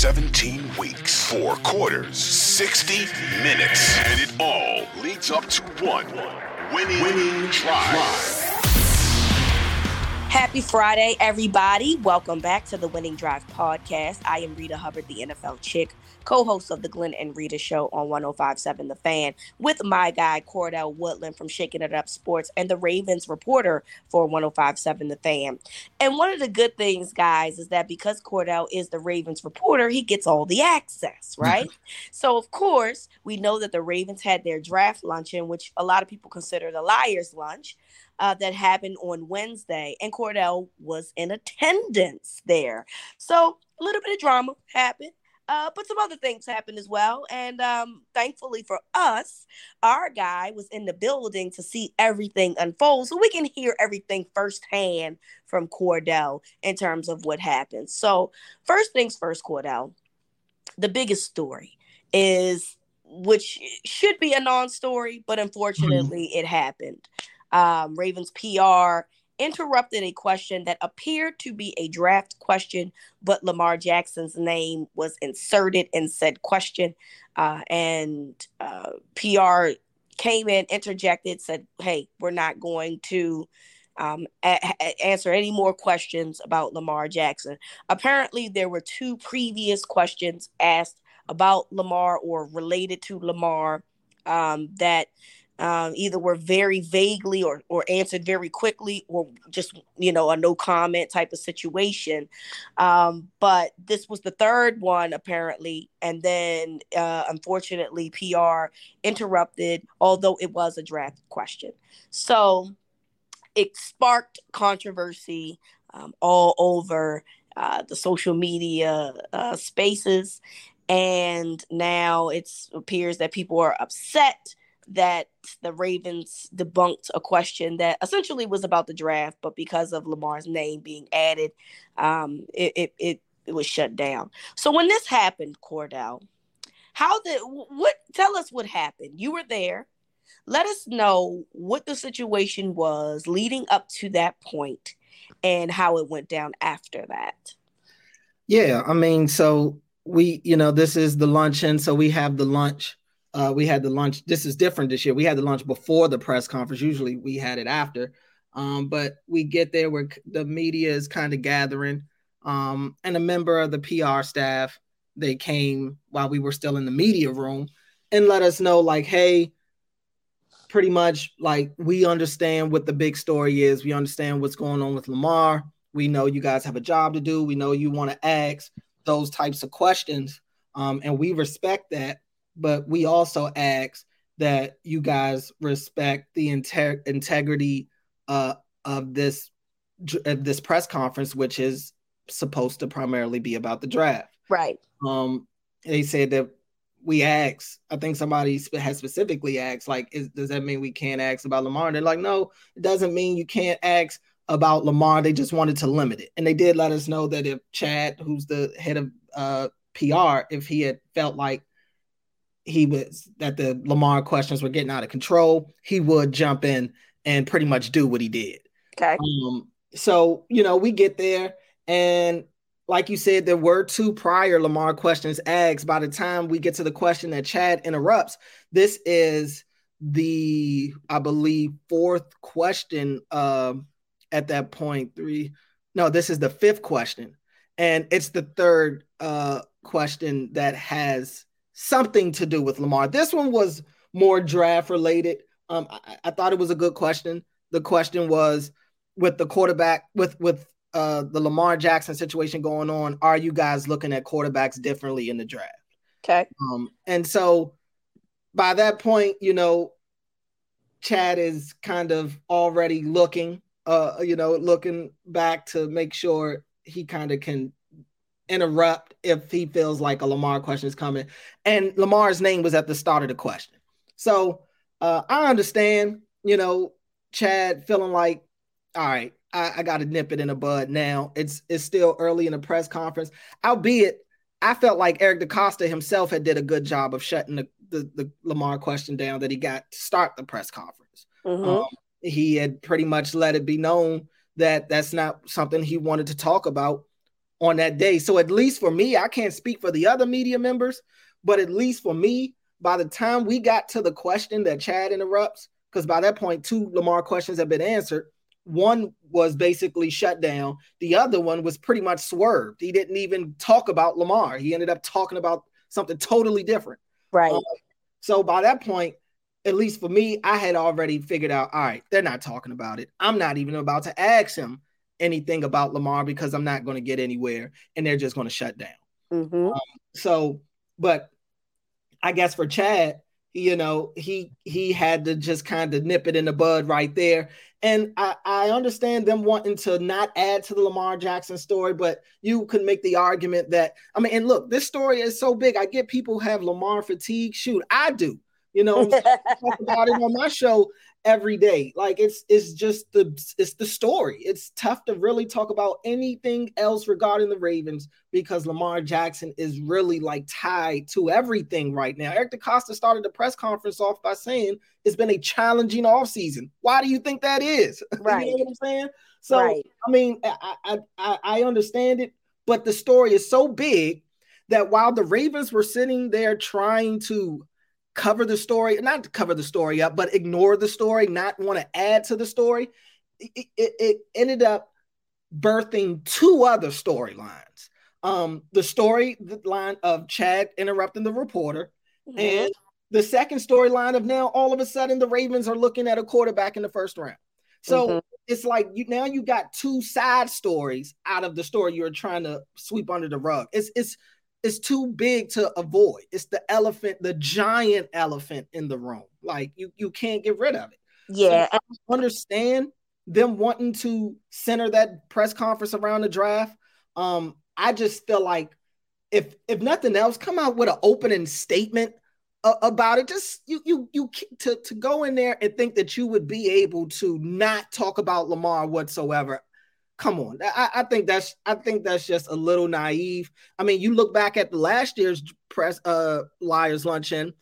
17 weeks, four quarters, 60 minutes, and it all leads up to one winning, winning drive. Happy Friday, everybody. Welcome back to the Winning Drive podcast. I am Rita Hubbard, the NFL chick, co host of the Glenn and Rita show on 1057 The Fan, with my guy, Cordell Woodland from Shaking It Up Sports and the Ravens reporter for 1057 The Fan. And one of the good things, guys, is that because Cordell is the Ravens reporter, he gets all the access, mm-hmm. right? so, of course, we know that the Ravens had their draft luncheon, which a lot of people consider the liar's lunch uh, that happened on Wednesday, and Cordell was in attendance there. So a little bit of drama happened. Uh, but some other things happened as well. And um, thankfully for us, our guy was in the building to see everything unfold. So we can hear everything firsthand from Cordell in terms of what happened. So, first things first, Cordell, the biggest story is, which should be a non story, but unfortunately mm-hmm. it happened um, Ravens PR interrupted a question that appeared to be a draft question, but Lamar Jackson's name was inserted in said question. Uh, and uh, PR came in, interjected, said, Hey, we're not going to um, a- a- answer any more questions about Lamar Jackson. Apparently, there were two previous questions asked about Lamar or related to Lamar um, that um, either were very vaguely or, or answered very quickly or just you know a no comment type of situation. Um, but this was the third one apparently. And then uh, unfortunately pr interrupted although it was a draft question. So it sparked controversy um, all over uh, the social media uh, spaces. And now it appears that people are upset that the Ravens debunked a question that essentially was about the draft, but because of Lamar's name being added, um, it, it, it, it was shut down. So when this happened, Cordell, how did what tell us what happened? You were there. Let us know what the situation was leading up to that point and how it went down after that. Yeah, I mean, so we, you know, this is the luncheon, so we have the lunch uh, we had the lunch. This is different this year. We had the lunch before the press conference. Usually we had it after. Um, but we get there where the media is kind of gathering. Um, and a member of the PR staff, they came while we were still in the media room and let us know, like, hey, pretty much like we understand what the big story is. We understand what's going on with Lamar. We know you guys have a job to do. We know you want to ask those types of questions. Um, and we respect that but we also ask that you guys respect the inter- integrity uh, of this of this press conference, which is supposed to primarily be about the draft. Right. Um, they said that we asked. I think somebody has specifically asked, like, is, does that mean we can't ask about Lamar? And they're like, no, it doesn't mean you can't ask about Lamar. They just wanted to limit it, and they did let us know that if Chad, who's the head of uh, PR, if he had felt like he was that the Lamar questions were getting out of control, he would jump in and pretty much do what he did. Okay. Um, so you know, we get there, and like you said, there were two prior Lamar questions asked. By the time we get to the question that Chad interrupts, this is the I believe fourth question. Um, at that point, three. No, this is the fifth question, and it's the third uh question that has something to do with Lamar. This one was more draft related. Um, I, I thought it was a good question. The question was, with the quarterback with with uh the Lamar Jackson situation going on, are you guys looking at quarterbacks differently in the draft? Okay. Um, and so by that point, you know, Chad is kind of already looking, uh, you know, looking back to make sure he kind of can interrupt if he feels like a Lamar question is coming. And Lamar's name was at the start of the question. So uh, I understand, you know, Chad feeling like, all right, I, I got to nip it in the bud now. It's it's still early in the press conference, albeit I felt like Eric DeCosta himself had did a good job of shutting the, the, the Lamar question down that he got to start the press conference. Mm-hmm. Um, he had pretty much let it be known that that's not something he wanted to talk about on that day. So at least for me, I can't speak for the other media members, but at least for me, by the time we got to the question that Chad interrupts, because by that point, two Lamar questions have been answered. One was basically shut down. The other one was pretty much swerved. He didn't even talk about Lamar. He ended up talking about something totally different. Right. Um, so by that point, at least for me, I had already figured out, all right, they're not talking about it. I'm not even about to ask him anything about Lamar because I'm not going to get anywhere and they're just going to shut down. Mm-hmm. Um, so, but I guess for Chad, you know, he he had to just kind of nip it in the bud right there. And I, I understand them wanting to not add to the Lamar Jackson story, but you could make the argument that I mean, and look, this story is so big. I get people have Lamar fatigue. Shoot, I do. You know, talk about it on my show every day. Like it's it's just the it's the story. It's tough to really talk about anything else regarding the Ravens because Lamar Jackson is really like tied to everything right now. Eric DeCosta started the press conference off by saying it's been a challenging offseason. Why do you think that is? Right. you know what I'm saying? So right. I mean, I, I I understand it, but the story is so big that while the Ravens were sitting there trying to cover the story, not to cover the story up, but ignore the story, not want to add to the story, it, it, it ended up birthing two other storylines. Um, the story the line of Chad interrupting the reporter, mm-hmm. and the second storyline of now all of a sudden the Ravens are looking at a quarterback in the first round. So mm-hmm. it's like you now you got two side stories out of the story you're trying to sweep under the rug. It's it's it's too big to avoid. It's the elephant, the giant elephant in the room. Like you, you can't get rid of it. Yeah, so I understand them wanting to center that press conference around the draft. Um, I just feel like if if nothing else, come out with an opening statement uh, about it. Just you you you to to go in there and think that you would be able to not talk about Lamar whatsoever come on. I, I, think that's I think that's just a little naive. I mean, you look back at the last year's press uh liars luncheon,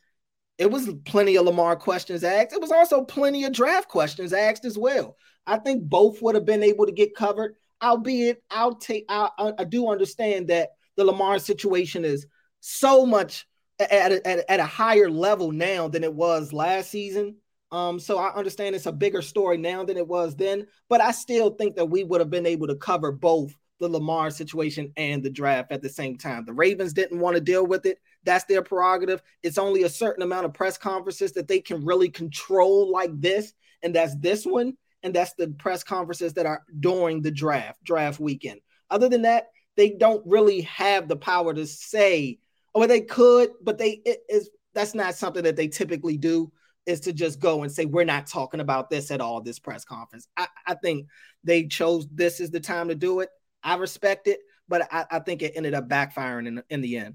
it was plenty of Lamar questions asked. It was also plenty of draft questions asked as well. I think both would have been able to get covered, albeit I'll take I, I do understand that the Lamar situation is so much at a, at, at a higher level now than it was last season um, so I understand it's a bigger story now than it was then, but I still think that we would have been able to cover both the Lamar situation and the draft at the same time. The Ravens didn't want to deal with it. That's their prerogative. It's only a certain amount of press conferences that they can really control like this, and that's this one, and that's the press conferences that are during the draft, draft weekend. Other than that, they don't really have the power to say, or they could, but they it is that's not something that they typically do is to just go and say we're not talking about this at all this press conference. I, I think they chose this is the time to do it. I respect it but i, I think it ended up backfiring in, in the end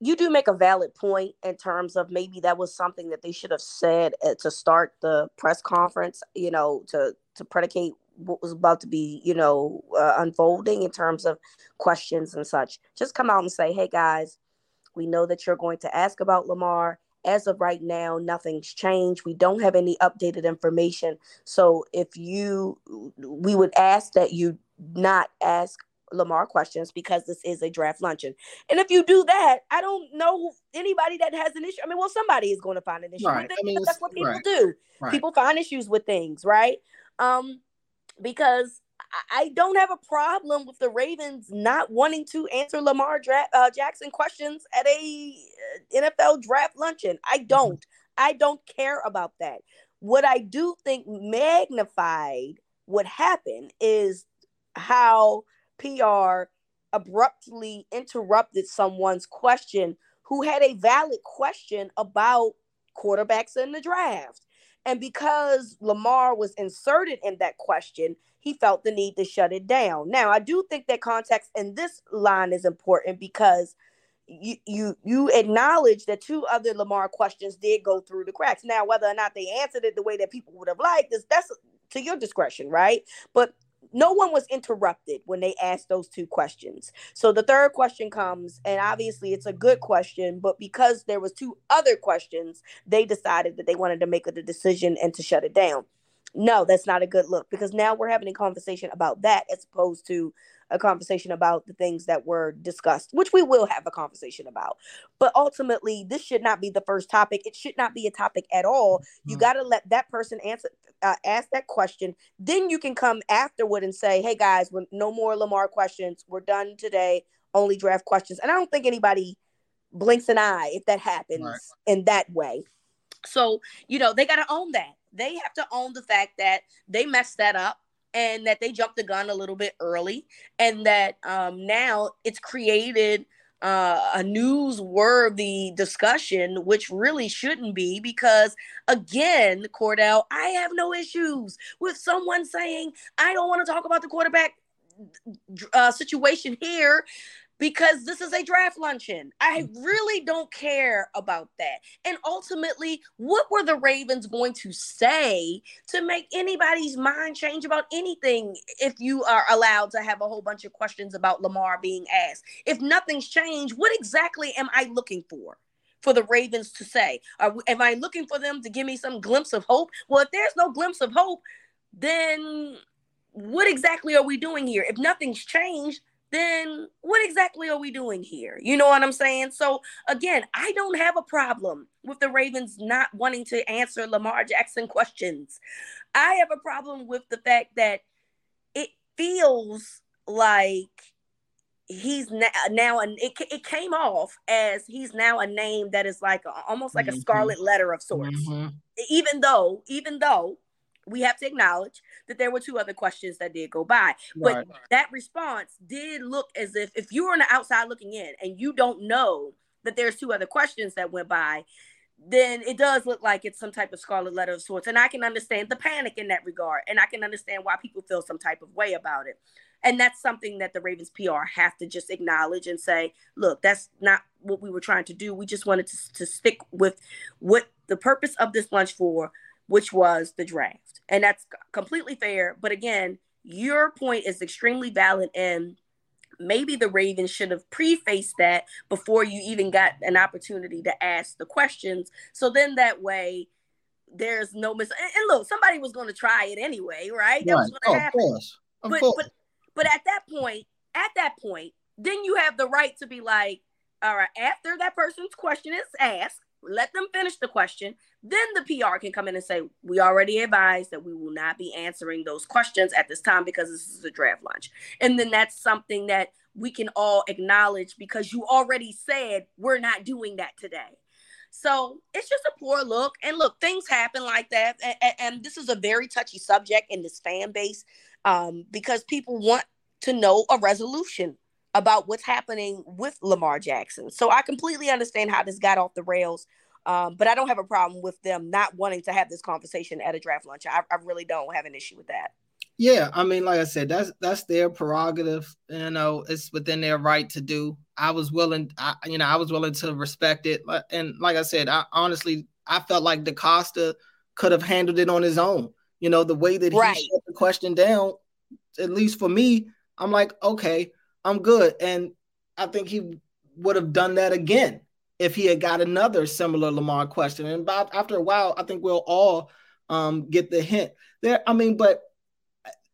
you do make a valid point in terms of maybe that was something that they should have said to start the press conference you know to to predicate what was about to be you know uh, unfolding in terms of questions and such just come out and say hey guys we know that you're going to ask about lamar as of right now, nothing's changed. We don't have any updated information. So if you, we would ask that you not ask Lamar questions because this is a draft luncheon. And if you do that, I don't know anybody that has an issue. I mean, well, somebody is going to find an issue. Right. I mean, that's what people right. do. Right. People find issues with things, right? Um, because I don't have a problem with the Ravens not wanting to answer Lamar Dra- uh, Jackson questions at a uh, NFL draft luncheon. I mm-hmm. don't. I don't care about that. What I do think magnified what happened is how PR abruptly interrupted someone's question who had a valid question about quarterbacks in the draft. And because Lamar was inserted in that question, he felt the need to shut it down. Now, I do think that context in this line is important because you you you acknowledge that two other Lamar questions did go through the cracks. Now, whether or not they answered it the way that people would have liked is that's to your discretion, right? But no one was interrupted when they asked those two questions. So the third question comes, and obviously it's a good question, but because there was two other questions, they decided that they wanted to make a decision and to shut it down. No, that's not a good look because now we're having a conversation about that as opposed to a conversation about the things that were discussed, which we will have a conversation about. But ultimately, this should not be the first topic. It should not be a topic at all. You mm-hmm. got to let that person answer, uh, ask that question. Then you can come afterward and say, "Hey guys, no more Lamar questions. We're done today. Only draft questions." And I don't think anybody blinks an eye if that happens right. in that way. So you know they got to own that. They have to own the fact that they messed that up and that they jumped the gun a little bit early and that um, now it's created uh, a newsworthy discussion, which really shouldn't be, because again, Cordell, I have no issues with someone saying, I don't want to talk about the quarterback uh, situation here because this is a draft luncheon. I mm. really don't care about that. And ultimately, what were the Ravens going to say to make anybody's mind change about anything if you are allowed to have a whole bunch of questions about Lamar being asked? If nothing's changed, what exactly am I looking for? For the Ravens to say, are, am I looking for them to give me some glimpse of hope? Well, if there's no glimpse of hope, then what exactly are we doing here? If nothing's changed, then what exactly are we doing here? You know what I'm saying? So again, I don't have a problem with the Ravens not wanting to answer Lamar Jackson questions. I have a problem with the fact that it feels like he's now, now and it, it came off as he's now a name that is like a, almost like mm-hmm. a scarlet letter of sorts. Mm-hmm. Even though, even though we have to acknowledge that there were two other questions that did go by. Right. But that response did look as if if you were on the outside looking in and you don't know that there's two other questions that went by, then it does look like it's some type of scarlet letter of sorts. And I can understand the panic in that regard. And I can understand why people feel some type of way about it. And that's something that the Ravens PR have to just acknowledge and say, look, that's not what we were trying to do. We just wanted to, to stick with what the purpose of this lunch for which was the draft. And that's completely fair. But again, your point is extremely valid. And maybe the Ravens should have prefaced that before you even got an opportunity to ask the questions. So then that way, there's no mis. And, and look, somebody was going to try it anyway, right? That right. was to oh, happen. Of course. Of but, course. but but at that point, at that point, then you have the right to be like, all right, after that person's question is asked, let them finish the question. Then the PR can come in and say, We already advised that we will not be answering those questions at this time because this is a draft lunch. And then that's something that we can all acknowledge because you already said we're not doing that today. So it's just a poor look. And look, things happen like that. And, and this is a very touchy subject in this fan base um, because people want to know a resolution about what's happening with Lamar Jackson. So I completely understand how this got off the rails. Um, but I don't have a problem with them not wanting to have this conversation at a draft lunch. I, I really don't have an issue with that. Yeah, I mean, like I said, that's that's their prerogative. You know, it's within their right to do. I was willing, I, you know, I was willing to respect it. And like I said, I honestly, I felt like DeCosta could have handled it on his own. You know, the way that he right. shut the question down, at least for me, I'm like, okay, I'm good. And I think he would have done that again if he had got another similar Lamar question. And after a while, I think we'll all um, get the hint there. I mean, but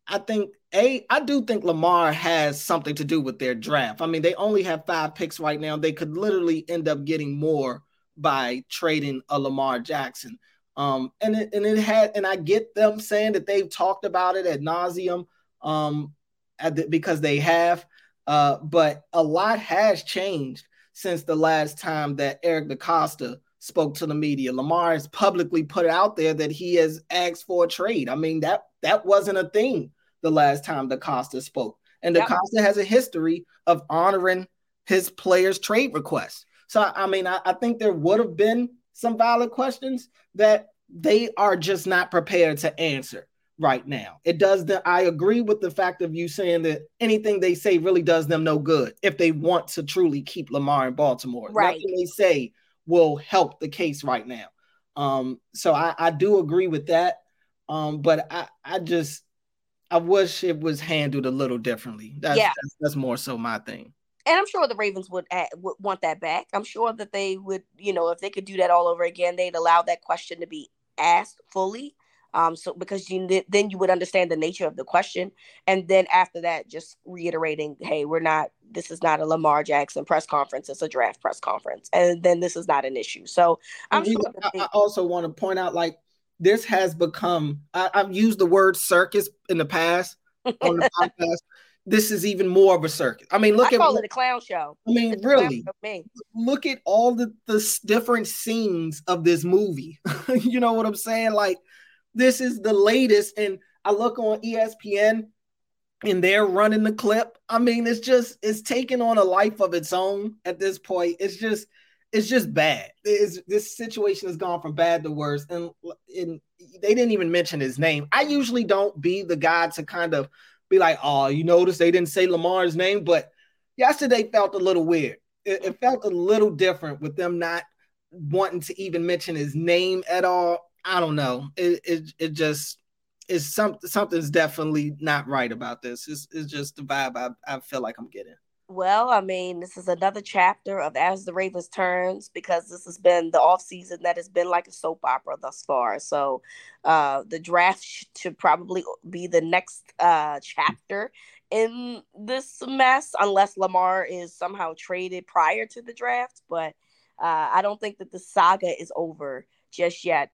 I think a I do think Lamar has something to do with their draft. I mean, they only have five picks right now. They could literally end up getting more by trading a Lamar Jackson. Um, and it and it had and I get them saying that they've talked about it at nauseum, um, the, because they have. Uh, but a lot has changed since the last time that Eric DeCosta spoke to the media. Lamar has publicly put it out there that he has asked for a trade. I mean that that wasn't a thing the last time DeCosta spoke, and yep. DeCosta has a history of honoring his players' trade requests. So I mean, I, I think there would have been some valid questions that they are just not prepared to answer right now. It does the I agree with the fact of you saying that anything they say really does them no good if they want to truly keep Lamar in Baltimore. Right. Nothing they say will help the case right now. Um, so I, I do agree with that. Um, but I, I just I wish it was handled a little differently. That's, yeah. that's, that's more so my thing and I'm sure the Ravens would, add, would want that back. I'm sure that they would, you know, if they could do that all over again, they'd allow that question to be asked fully. Um, so because you then you would understand the nature of the question, and then after that, just reiterating, hey, we're not. This is not a Lamar Jackson press conference. It's a draft press conference, and then this is not an issue. So I'm sure. I, I also want to point out, like this has become. I, I've used the word circus in the past on the podcast this is even more of a circus. I mean, look I at call it a clown show. I mean, really, me. look at all the the different scenes of this movie. you know what I'm saying? Like, this is the latest, and I look on ESPN, and they're running the clip. I mean, it's just it's taking on a life of its own at this point. It's just it's just bad. It's, this situation has gone from bad to worse, and and they didn't even mention his name. I usually don't be the guy to kind of be like, oh, you notice they didn't say Lamar's name, but yesterday felt a little weird. It, it, felt a little different with them not wanting to even mention his name at all. I don't know. It it, it just is some something's definitely not right about this. It's, it's just the vibe I, I feel like I'm getting. Well, I mean, this is another chapter of As the Ravens Turns because this has been the off season that has been like a soap opera thus far. So, uh, the draft should probably be the next uh, chapter in this mess, unless Lamar is somehow traded prior to the draft. But uh, I don't think that the saga is over just yet.